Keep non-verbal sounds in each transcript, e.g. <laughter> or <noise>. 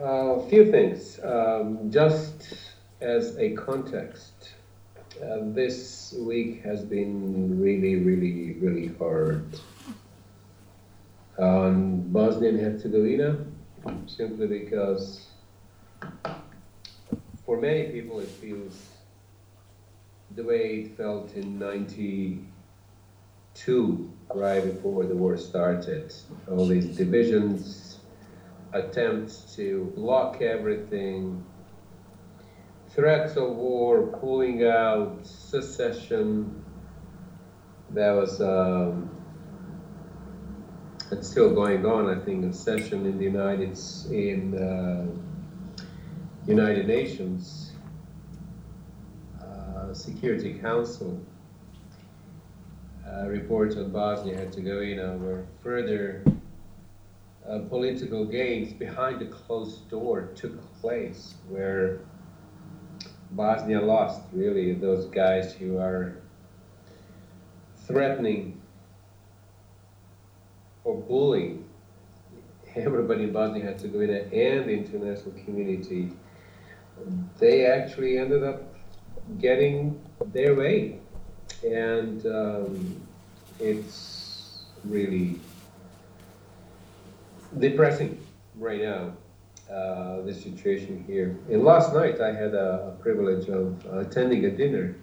A few things. Um, just as a context, uh, this week has been really, really, really hard on Bosnia and Herzegovina, simply because for many people it feels the way it felt in 92, right before the war started. All these divisions, attempts to block everything, threats of war, pulling out, secession. That was um, it's still going on. I think a session in the United in uh, United Nations uh, Security Council uh, report on Bosnia had to Herzegovina, where further uh, political games behind the closed door took place, where Bosnia lost. Really, those guys who are threatening or bullying everybody in Bosnia Herzegovina and the international community, they actually ended up getting their way. And um, it's really depressing right now, uh, the situation here. And last night I had a, a privilege of attending a dinner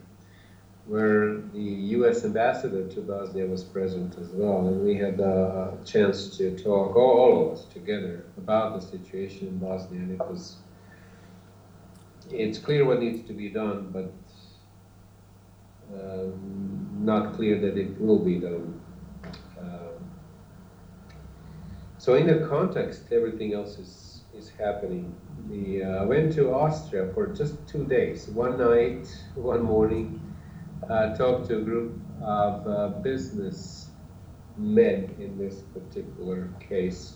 where the U.S. ambassador to Bosnia was present as well, and we had a chance to talk, all, of us together, about the situation in Bosnia, and it was, it's clear what needs to be done, but um, not clear that it will be done. Um, so in the context, everything else is, is happening. We uh, went to Austria for just two days, one night, one morning, uh, talked to a group of uh, business men in this particular case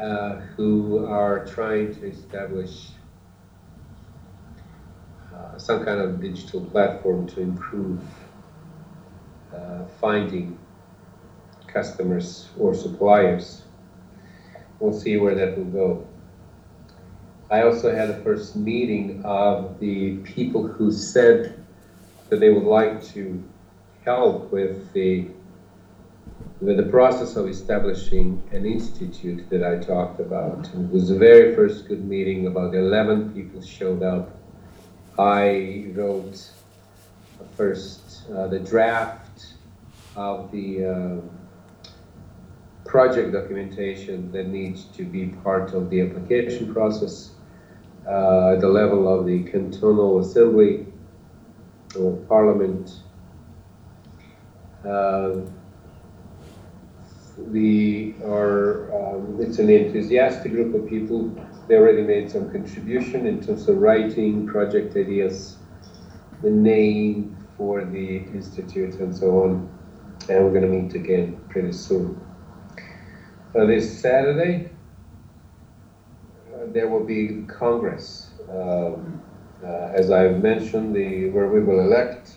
uh, who are trying to establish uh, some kind of digital platform to improve uh, finding customers or suppliers. We'll see where that will go. I also had a first meeting of the people who said that they would like to help with the with the process of establishing an institute that I talked about. It was the very first good meeting. About 11 people showed up. I wrote first uh, the draft of the uh, project documentation that needs to be part of the application process uh, at the level of the cantonal assembly or parliament. Uh, we are, um, it's an enthusiastic group of people. They already made some contribution in terms of writing, project ideas, the name for the institute, and so on. And we're going to meet again pretty soon. Uh, this Saturday, uh, there will be Congress. Um, uh, as I've mentioned, the, where we will elect,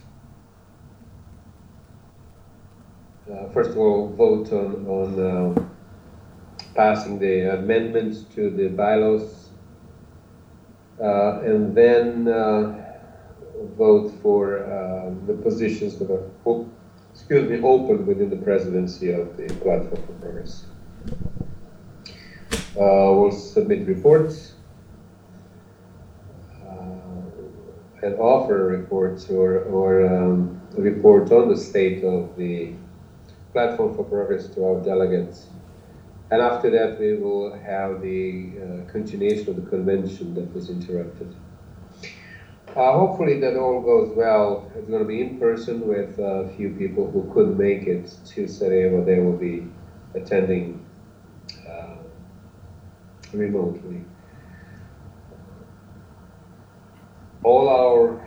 uh, first of all, vote on, on uh, passing the amendments to the bylaws, uh, and then uh, vote for uh, the positions that are, excuse me, open within the presidency of the Platform for Progress. We'll submit reports and offer reports or, or um, report on the state of the platform for progress to our delegates. And after that, we will have the uh, continuation of the convention that was interrupted. Uh, hopefully, that all goes well. It's going to be in person with a few people who couldn't make it to Sarajevo. They will be attending uh, remotely. all our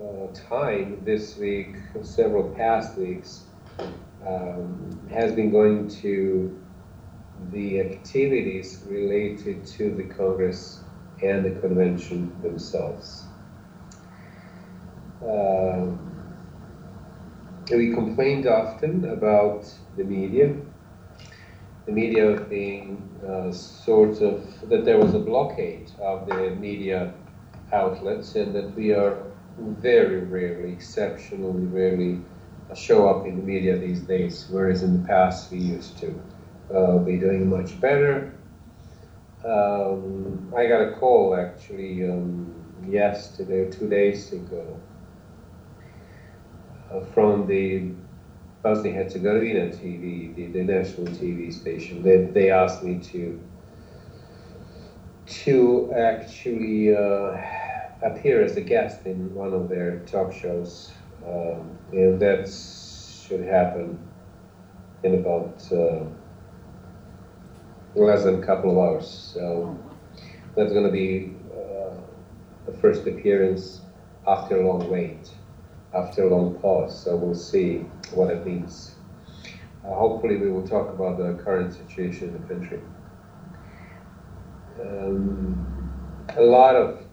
uh, time this week, several past weeks, um, has been going to the activities related to the Congress and the convention themselves. Uh, we complained often about the media the media being uh, sort of that there was a blockade of the media outlets and that we are very rarely, exceptionally rarely show up in the media these days, whereas in the past we used to uh, be doing much better. Um, I got a call actually um, yesterday, two days ago, uh, from the Bosnia Herzegovina TV, the, the national TV station. They, they asked me to to actually uh, appear as a guest in one of their talk shows, um, and that should happen in about uh, less than a couple of hours. So that's going to be uh, the first appearance after a long wait, after a long pause. So we'll see what it means. Uh, hopefully, we will talk about the current situation in the country. Um, a lot of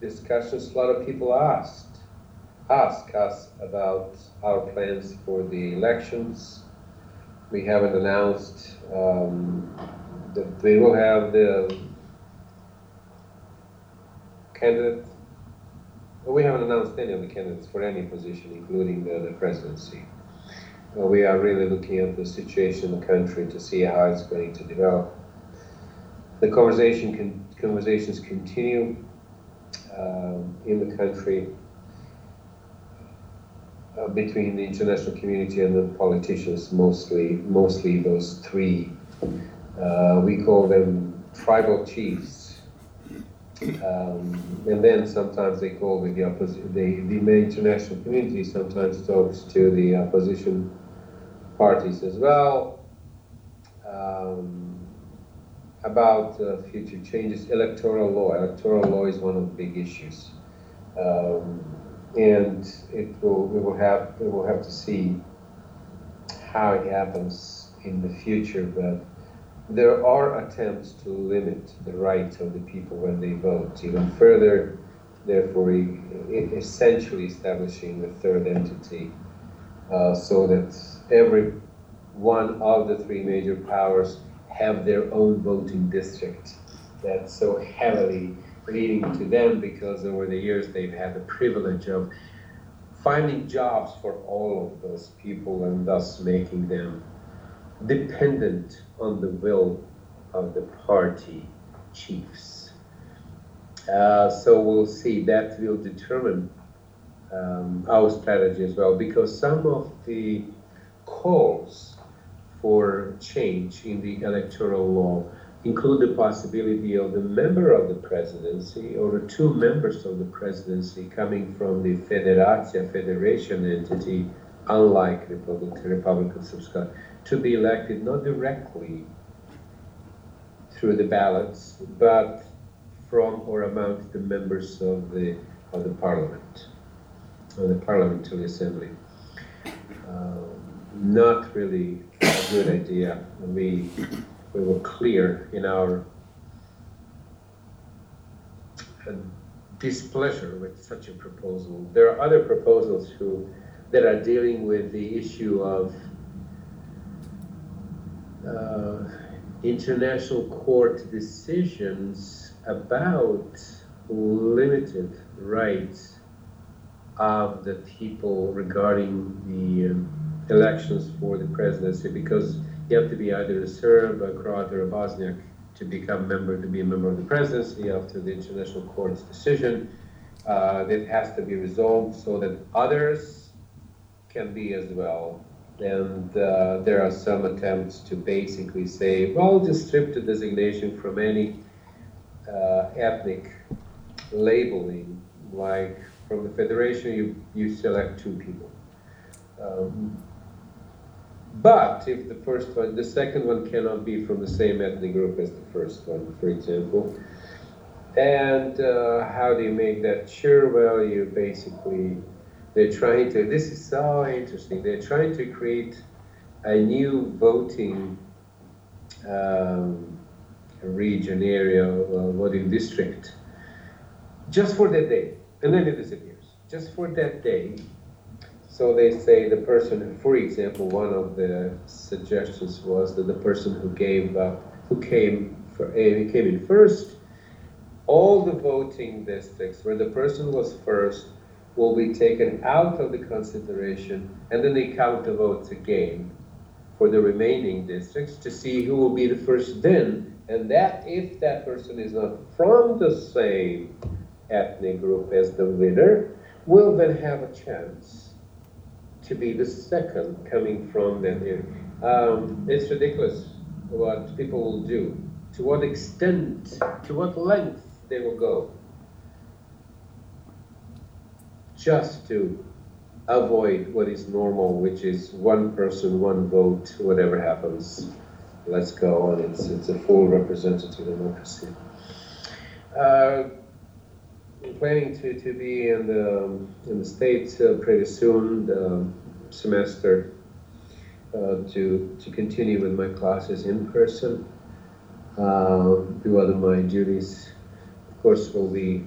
discussions, a lot of people asked ask us about our plans for the elections. We haven't announced um, that we will have the candidate. We haven't announced any of the candidates for any position, including the, the presidency. Uh, we are really looking at the situation in the country to see how it's going to develop. The conversation con- conversations continue um, in the country uh, between the international community and the politicians, mostly, mostly those three. Uh, we call them tribal chiefs. Um, and then sometimes they call the opposition, the, the international community sometimes talks to the opposition parties as well um, about uh, future changes. Electoral law. Electoral law is one of the big issues. Um, and it will we will have we will have to see how it happens in the future. But there are attempts to limit the rights of the people when they vote even further, therefore essentially establishing the third entity, uh, so that every one of the three major powers have their own voting district. That's so heavily leading to them because over the years they've had the privilege of finding jobs for all of those people and thus making them dependent on the will of the party chiefs. Uh, so we'll see that will determine um, our strategy as well because some of the calls for change in the electoral law include the possibility of the member of the presidency or the two members of the presidency coming from the Federatia, federation entity, unlike Republic, Republika Srpska, to be elected not directly through the ballots, but from or among the members of the of the parliament, of the parliamentary assembly. Um, not really a good idea. We we were clear in our uh, displeasure with such a proposal. There are other proposals who, that are dealing with the issue of uh, international court decisions about limited rights of the people regarding the um, elections for the presidency because you have to be either a Serb, a Croat, or a Bosniak to become member to be a member of the presidency after the international court's decision. Uh, it has to be resolved so that others can be as well. And uh, there are some attempts to basically say, well, just strip the designation from any uh, ethnic labeling. Like from the federation, you, you select two people. Um, but if the first one, the second one cannot be from the same ethnic group as the first one, for example. And uh, how do you make that sure? Well, you basically, they're trying to, this is so interesting, they're trying to create a new voting um, region, area, uh, voting district, just for that day. And then it disappears. Just for that day, So they say the person, for example, one of the suggestions was that the person who gave up, who came for, uh, came in first, all the voting districts where the person was first will be taken out of the consideration, and then they count the votes again for the remaining districts to see who will be the first then. And that, if that person is not from the same ethnic group as the winner, will then have a chance to be the second coming from that here. Um, it's ridiculous what people will do, to what extent, to what length they will go just to avoid what is normal, which is one person, one vote, whatever happens, let's go on. It's, it's a full representative democracy. Uh, I'm planning to, to be in the, in the States uh, pretty soon, the semester, uh, to, to continue with my classes in person, uh, do other my duties. Of course, we'll be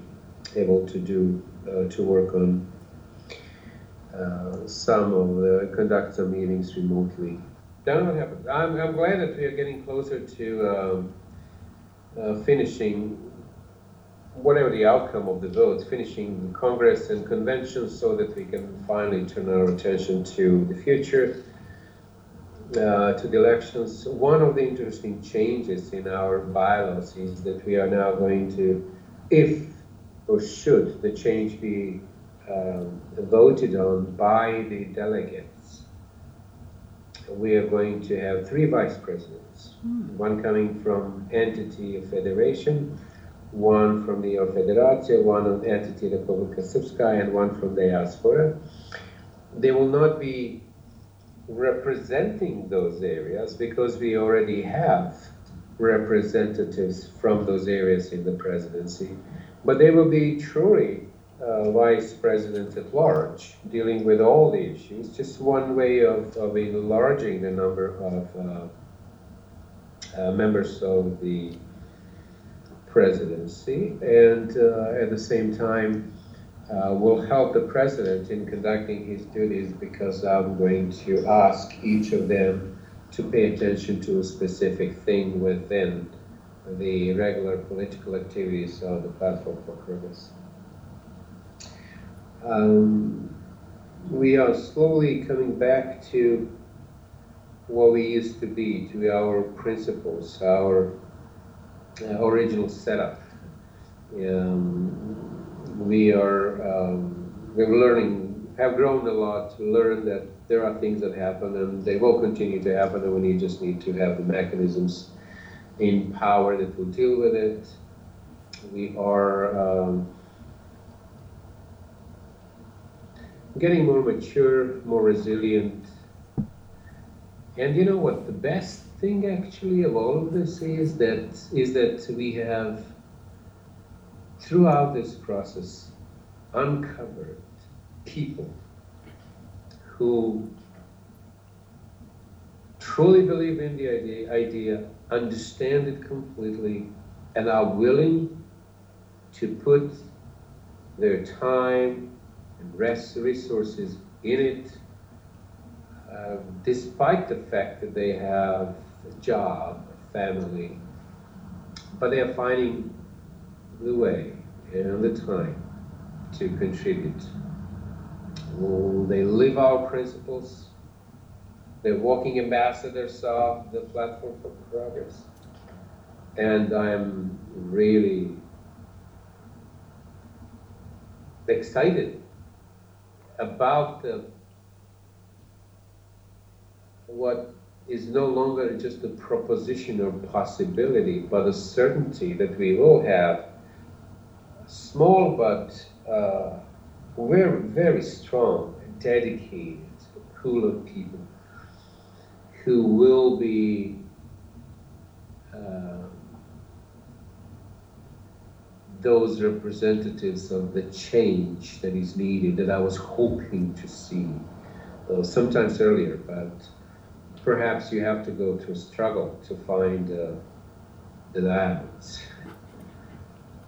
able to do to work on uh, some of the conduct some meetings remotely. Then what happened? I'm, I'm glad that we are getting closer to um, uh, finishing whatever the outcome of the vote, finishing Congress and conventions so that we can finally turn our attention to the future, uh, to the elections. One of the interesting changes in our bylaws is that we are now going to, if or should the change be um, voted on by the delegates, we are going to have three vice presidents. Mm. One coming from entity of federation, one from the Federatia, one of entity Republika Srpska, and one from the diaspora. They will not be representing those areas because we already have representatives from those areas in the presidency but they will be truly uh, vice presidents at large, dealing with all the issues. Just one way of, of enlarging the number of uh, uh, members of the presidency, and uh, at the same time, uh, will help the president in conducting his duties because I'm going to ask each of them to pay attention to a specific thing within the regular political activities of the platform for progress. Um, we are slowly coming back to what we used to be, to our principles, our uh, original setup. Um, we are um, we're learning, have grown a lot to learn that there are things that happen and they will continue to happen, and we need just need to have the mechanisms in power that will deal with it. We are um, getting more mature, more resilient. And you know what? The best thing actually of all of this is that is that we have throughout this process uncovered people who truly believe in the idea, idea understand it completely, and are willing to put their time and rest resources in it, uh, despite the fact that they have a job, a family, but they are finding the way and the time to contribute. They live our principles the walking ambassadors of the Platform for Progress. And I'm really excited about the, what is no longer just a proposition or possibility, but a certainty that we will have small but uh, very, very strong, dedicated pool of people who will be uh, those representatives of the change that is needed that I was hoping to see uh, sometimes earlier, but perhaps you have to go through struggle to find uh, the diamonds.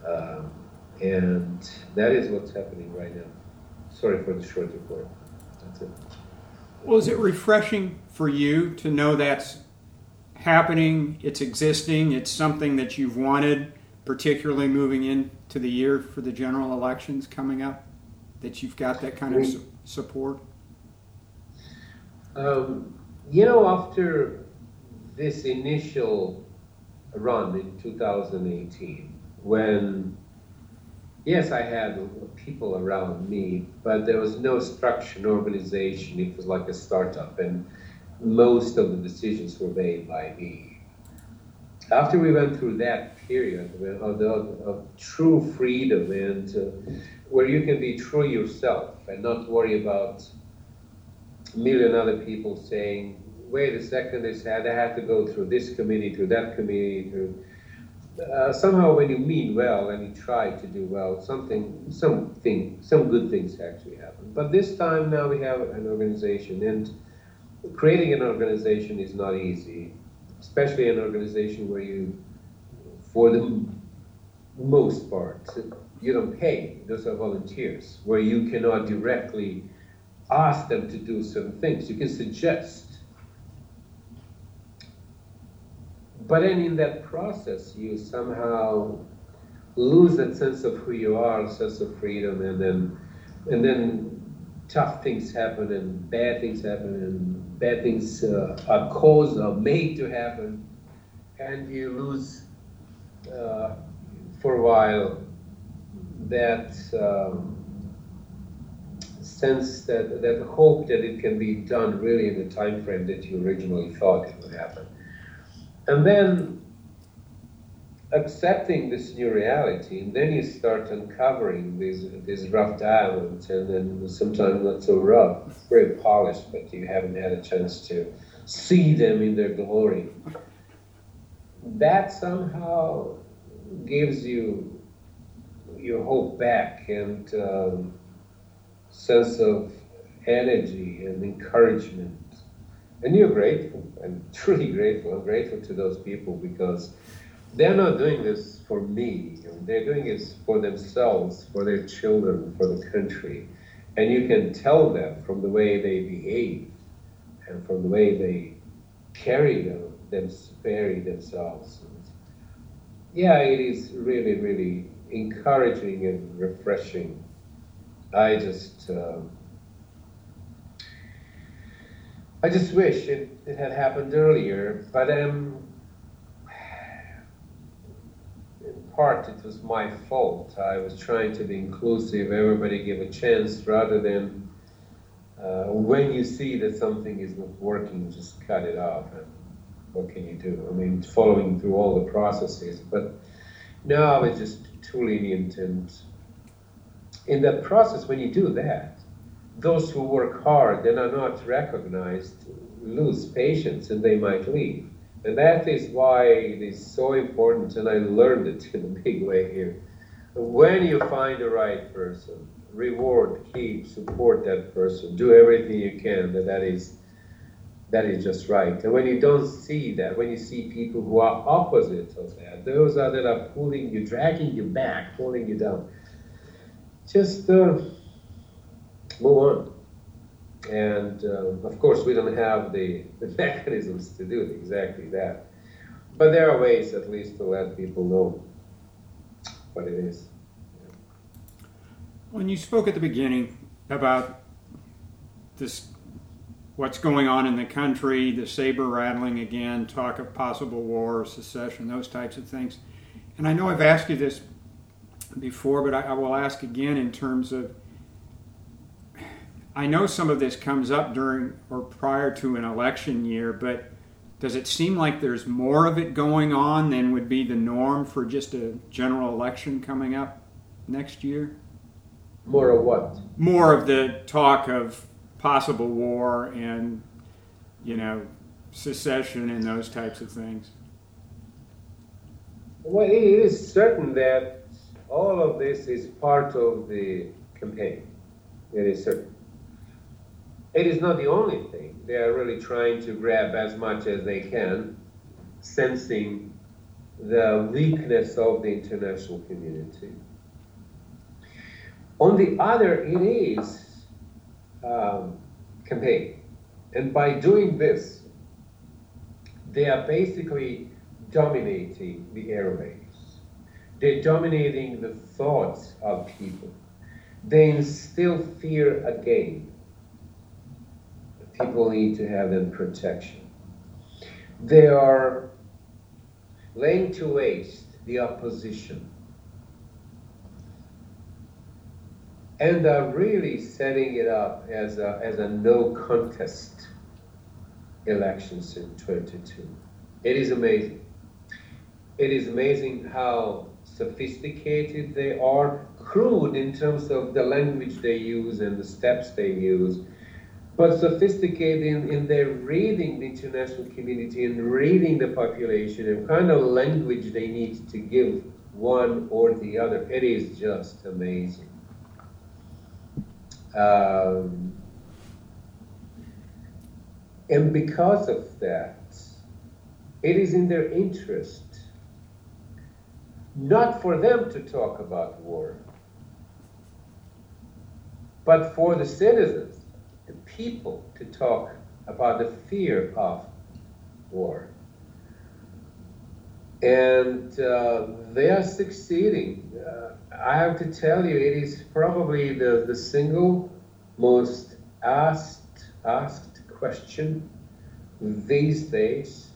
Um, and that is what's happening right now. Sorry for the short report. That's it. Well, is it refreshing for you to know that's happening, it's existing, it's something that you've wanted, particularly moving into the year for the general elections coming up, that you've got that kind of su- support? Um, you know, after this initial run in 2018, when yes, I had people around me, but there was no structure, no organization. It was like a startup, and most of the decisions were made by me. After we went through that period of, of, of true freedom and uh, where you can be true yourself and not worry about a million other people saying, wait a second, this had, I had to go through this committee, through that committee, to uh, somehow when you mean well and you try to do well, something, something, some good things actually happen. But this time now we have an organization, and creating an organization is not easy, especially an organization where you, for the most part, you don't pay. Those are volunteers, where you cannot directly ask them to do certain things. You can suggest But then in that process, you somehow lose that sense of who you are, sense of freedom, and then and then tough things happen and bad things happen and bad things uh, are caused or made to happen, and you lose uh, for a while that um, sense that that hope that it can be done really in the time frame that you originally thought it would happen. And then accepting this new reality, and then you start uncovering these these rough diamonds, and then sometimes not so rough, very polished, but you haven't had a chance to see them in their glory. That somehow gives you your hope back and um, sense of energy and encouragement and you're grateful. I'm <laughs> truly grateful. I'm grateful to those people because they're not doing this for me. They're doing it for themselves, for their children, for the country. And you can tell them from the way they behave and from the way they carry them, them carry themselves. Yeah, it is really, really encouraging and refreshing. I just. Uh, I just wish it, it had happened earlier, but um, in part it was my fault. I was trying to be inclusive, everybody give a chance rather than uh, when you see that something is not working, just cut it off. And what can you do? I mean, following through all the processes. But now it's just too lenient. And in that process, when you do that, those who work hard and are not recognized lose patience and they might leave. And that is why it is so important, and I learned it in a big way here. When you find the right person, reward, keep, support that person, do everything you can that that is that is just right. And when you don't see that, when you see people who are opposite of that, those are that are pulling you, dragging you back, pulling you down, just uh, move on. And uh, of course, we don't have the, the <laughs> mechanisms to do exactly that. But there are ways, at least, to let people know what it is. When you spoke at the beginning about this, what's going on in the country, the saber rattling again, talk of possible war, secession, those types of things, and I know I've asked you this before, but I, I will ask again in terms of I know some of this comes up during or prior to an election year, but does it seem like there's more of it going on than would be the norm for just a general election coming up next year? More of what? More of the talk of possible war and, you know, secession and those types of things. Well, it is certain that all of this is part of the campaign. It is certain. It is not the only thing. They are really trying to grab as much as they can, sensing the weakness of the international community. On the other, it is um, campaign. And by doing this, they are basically dominating the airwaves. They're dominating the thoughts of people. They instill fear again. People need to have that protection. They are laying to waste the opposition and are really setting it up as a, as a no contest elections in 22. It is amazing. It is amazing how sophisticated they are, crude in terms of the language they use and the steps they use, but sophisticated in, in their reading the international community and reading the population and kind of language they need to give one or the other. It is just amazing. Um, and because of that, it is in their interest not for them to talk about war, but for the citizens, the people, to talk about the fear of war. And uh, they are succeeding. Uh, I have to tell you, it is probably the, the single most asked, asked question these days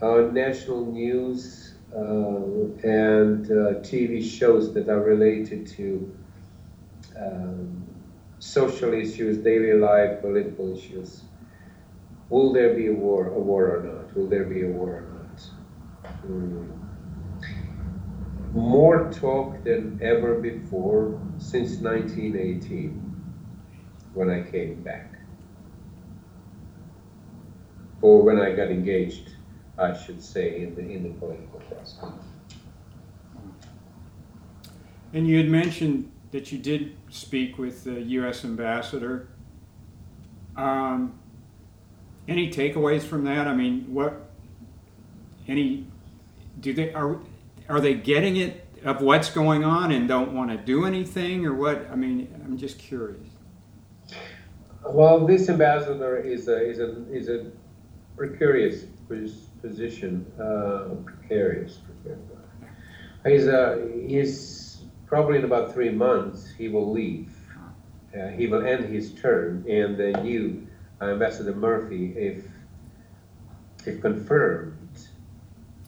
on national news uh, and uh, TV shows that are related to um, social issues, daily life, political issues. Will there be a war, a war or not? Will there be a war or not? Hmm more talk than ever before since 1918 when I came back. Or when I got engaged, I should say, in the, in the political process. And you had mentioned that you did speak with the U.S. ambassador. Um, any takeaways from that? I mean, what? Any? Do they are are they getting it of what's going on and don't want to do anything, or what? I mean, I'm just curious. Well, this ambassador is a is a is a precarious position, uh, precarious. He's uh, he's probably in about three months he will leave. Uh, he will end his term, and the new Ambassador Murphy, if if confirmed,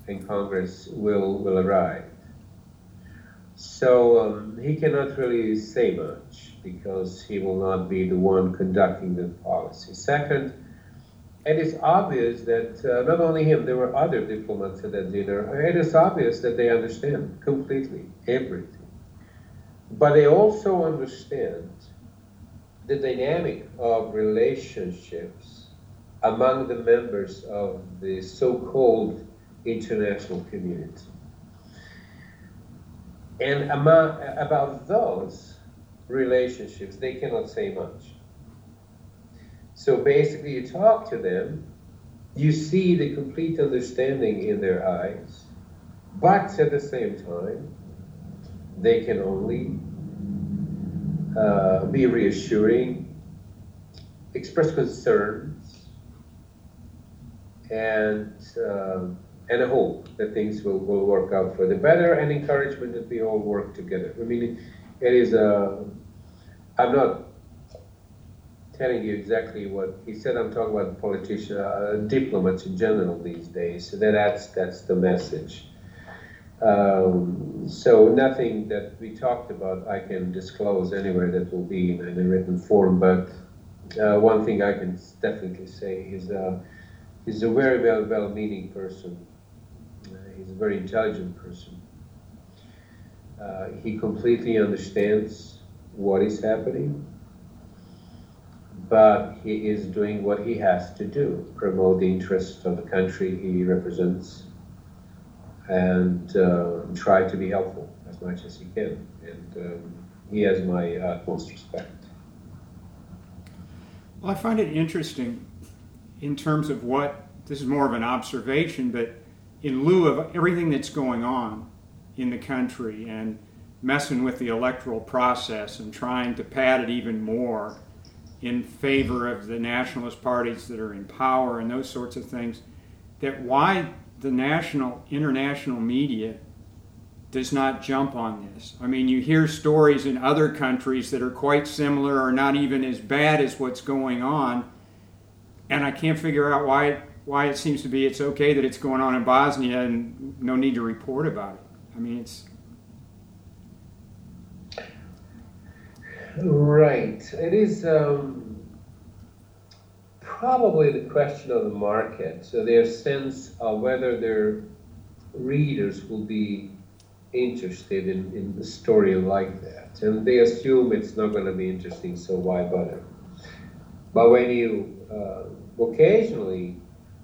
in Congress will, will arrive. So um, he cannot really say much because he will not be the one conducting the policy. Second, it is obvious that uh, not only him, there were other diplomats at that dinner. It is obvious that they understand completely everything. But they also understand the dynamic of relationships among the members of the so called international community. And among, about those relationships, they cannot say much. So basically, you talk to them, you see the complete understanding in their eyes, but at the same time, they can only uh, be reassuring, express concerns, and um, and a hope that things will, will work out for the better and encouragement that we all work together. I mean, it is a, I'm not telling you exactly what he said. I'm talking about politicians, uh, diplomats in general these days. So that, that's, that's the message. Um, so nothing that we talked about I can disclose anywhere that will be in, in a written form, but uh, one thing I can definitely say is uh, he's a very well, well-meaning person He's a very intelligent person. Uh, he completely understands what is happening, but he is doing what he has to do promote the interests of the country he represents and uh, try to be helpful as much as he can. And um, he has my utmost respect. Well, I find it interesting in terms of what this is more of an observation, but in lieu of everything that's going on in the country and messing with the electoral process and trying to pad it even more, in favor of the nationalist parties that are in power and those sorts of things, that why the national, international media does not jump on this. I mean, you hear stories in other countries that are quite similar or not even as bad as what's going on, and I can't figure out why why it seems to be it's okay that it's going on in Bosnia and no need to report about it. I mean, it's right. It is um, probably the question of the market, so their sense of whether their readers will be interested in, in a story like that. And they assume it's not going to be interesting, so why bother? But when you uh, occasionally,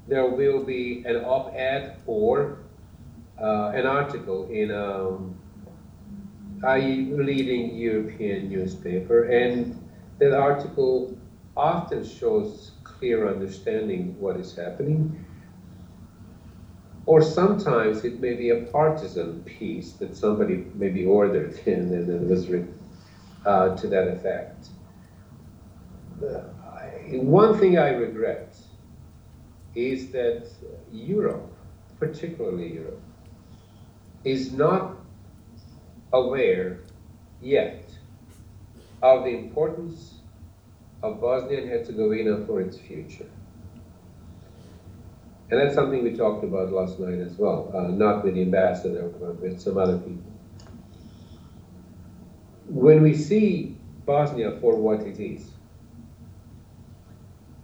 there will be an op ed or uh, an article in um, a leading European newspaper, and that article often shows clear understanding what is happening or sometimes it may be a partisan piece that somebody maybe ordered <laughs> in and then was written uh, to that effect. Uh, one thing I regret is that Europe, particularly Europe, is not aware yet of the importance of Bosnia and Herzegovina for its future. And that's something we talked about last night as well, uh, not with the ambassador, but with some other people. When we see Bosnia for what it is,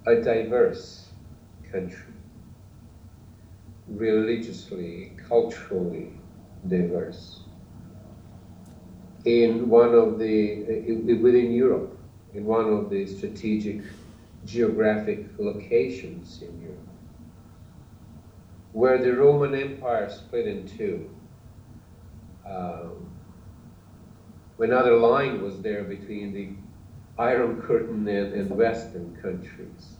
a diverse country, religiously, culturally diverse, in one of the, within Europe, in one of the strategic geographic locations in Europe where the Roman Empire split in two. Um, another line was there between the Iron Curtain and, and Western countries,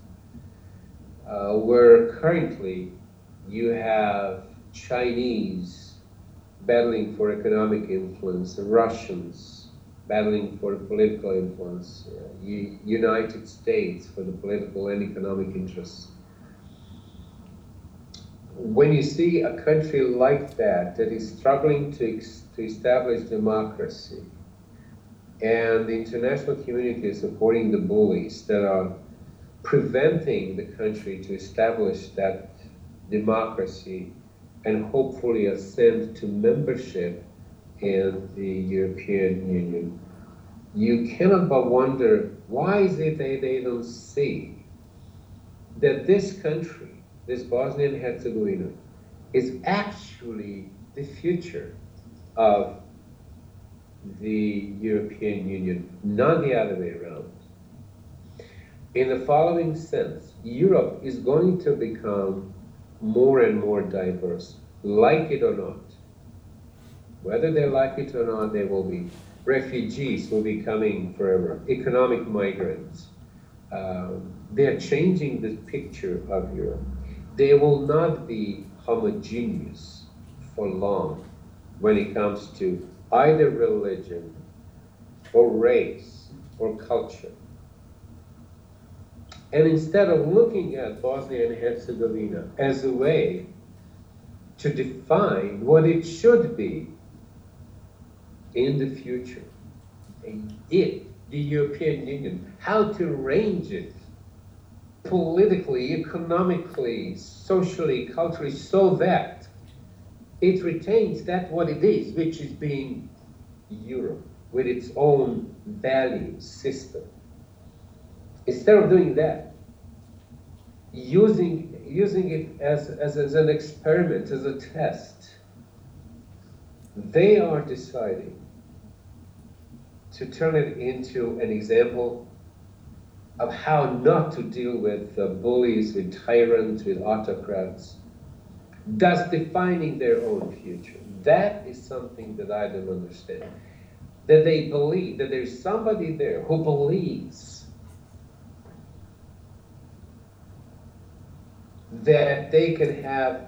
uh, where currently you have Chinese battling for economic influence, Russians battling for political influence, uh, United States for the political and economic interests. When you see a country like that that is struggling to, to establish democracy and the international community is supporting the bullies that are preventing the country to establish that democracy and hopefully ascend to membership in the European Union, you cannot but wonder why is it that they don't see that this country this Bosnia and Herzegovina, is actually the future of the European Union, not the other way around. In the following sense, Europe is going to become more and more diverse, like it or not. Whether they like it or not, there will be refugees will be coming forever, economic migrants. Um, they are changing the picture of Europe they will not be homogeneous for long when it comes to either religion or race or culture. And instead of looking at Bosnia and Herzegovina as a way to define what it should be in the future, it, the European Union, how to arrange it politically, economically, socially, culturally, so that it retains that what it is, which is being Europe with its own value system. Instead of doing that, using using it as, as, as an experiment, as a test, they are deciding to turn it into an example of how not to deal with uh, bullies, with tyrants, with autocrats, thus defining their own future. That is something that I don't understand. That they believe, that there's somebody there who believes that they can have,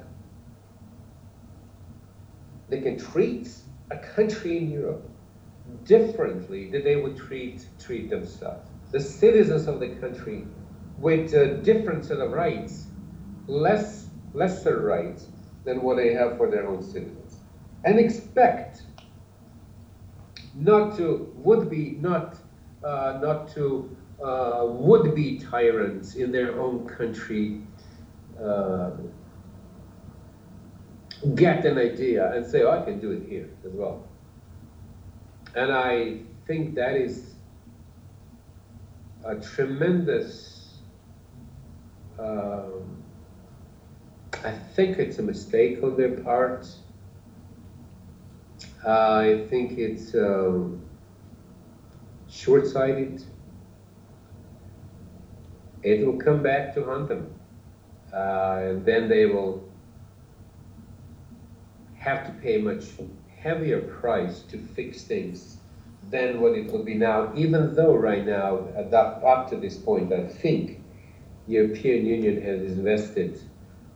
they can treat a country in Europe differently than they would treat treat themselves the citizens of the country with a different set of rights, less lesser rights than what they have for their own citizens, and expect not to would be not uh, not to uh, would be tyrants in their own country uh, get an idea and say, oh, I can do it here as well. And I think that is a tremendous, um, I think it's a mistake on their part. I think it's um, short sighted. It will come back to haunt them. Uh, and then they will have to pay much heavier price to fix things than what it will be now, even though right now, at that, up to this point, I think European Union has invested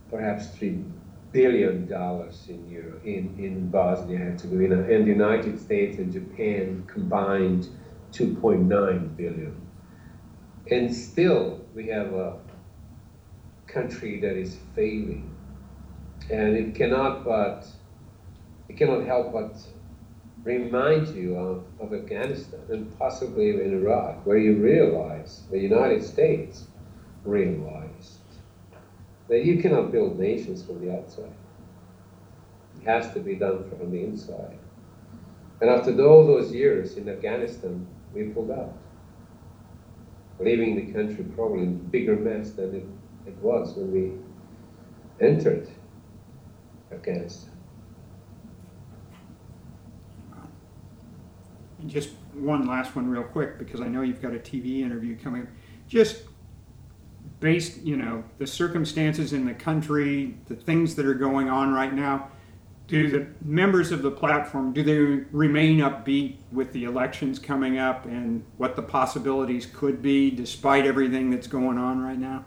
perhaps three billion dollars in Euro in, in Bosnia Herzegovina, and the United States and Japan combined 2.9 billion. And still, we have a country that is failing, and it cannot but it cannot help but remind you of, of Afghanistan and possibly in Iraq, where you realize, the United States realized that you cannot build nations from the outside. It has to be done from the inside. And after all those years in Afghanistan, we pulled out, leaving the country probably in a bigger mess than it, it was when we entered Afghanistan. Just one last one, real quick, because I know you've got a TV interview coming. Just based, you know, the circumstances in the country, the things that are going on right now. Do the members of the platform do they remain upbeat with the elections coming up and what the possibilities could be, despite everything that's going on right now?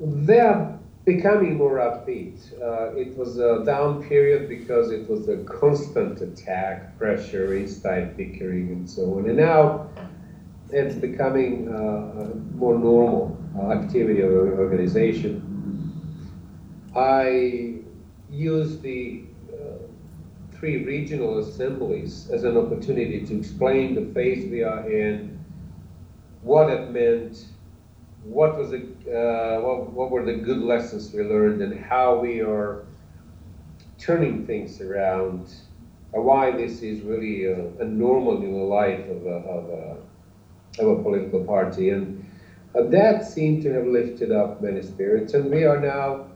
They're becoming more upbeat. Uh, it was a down period because it was a constant attack, pressure, inside bickering, and so on. And now it's becoming uh, more normal uh, activity of an organization. I use the uh, three regional assemblies as an opportunity to explain the phase we are in, what it meant, what was the, uh, what, what were the good lessons we learned and how we are turning things around, uh, why this is really a, a normal in the life of a, of a, of a political party. And uh, that seemed to have lifted up many spirits. And we are now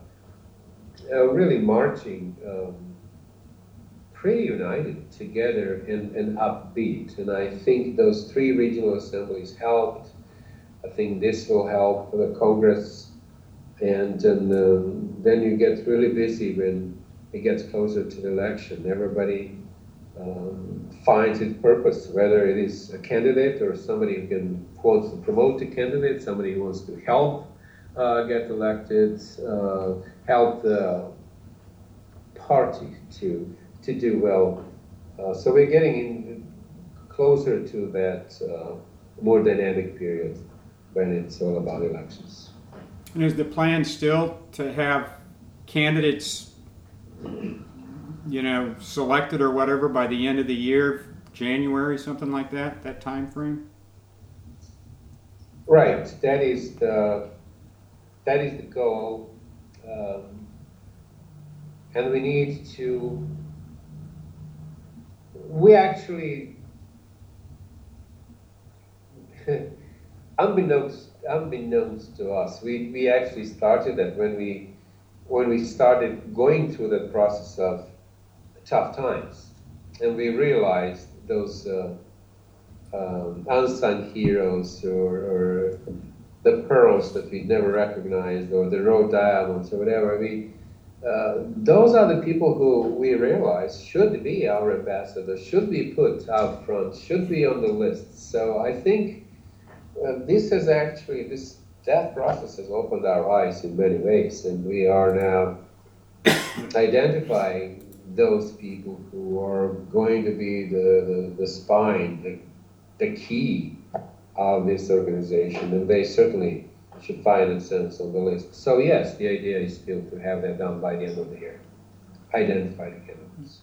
uh, really marching um, pretty united together and, and upbeat. And I think those three regional assemblies helped I think this will help the Congress, and, and um, then you get really busy when it gets closer to the election. Everybody um, finds its purpose, whether it is a candidate or somebody who can to promote the candidate, somebody who wants to help uh, get elected, uh, help the party to to do well. Uh, so we're getting in closer to that uh, more dynamic period when it's all about elections. And is the plan still to have candidates, you know, selected or whatever by the end of the year, January, something like that, that time frame? Right. That is the that is the goal, um, and we need to. We actually <laughs> unbeknownst, unbeknownst to us, we, we actually started that when we, when we started going through that process of tough times. And we realized those uh, um, unsung heroes or, or, the pearls that we never recognized or the raw diamonds or whatever. We, uh, those are the people who we realize should be our ambassadors, should be put out front, should be on the list. So I think Uh, this has actually, this that process has opened our eyes in many ways, and we are now <coughs> identifying those people who are going to be the, the, the spine, the, the key of this organization, and they certainly should find themselves on the list. So yes, the idea is still to have that done by the end of the year. Identify the candidates.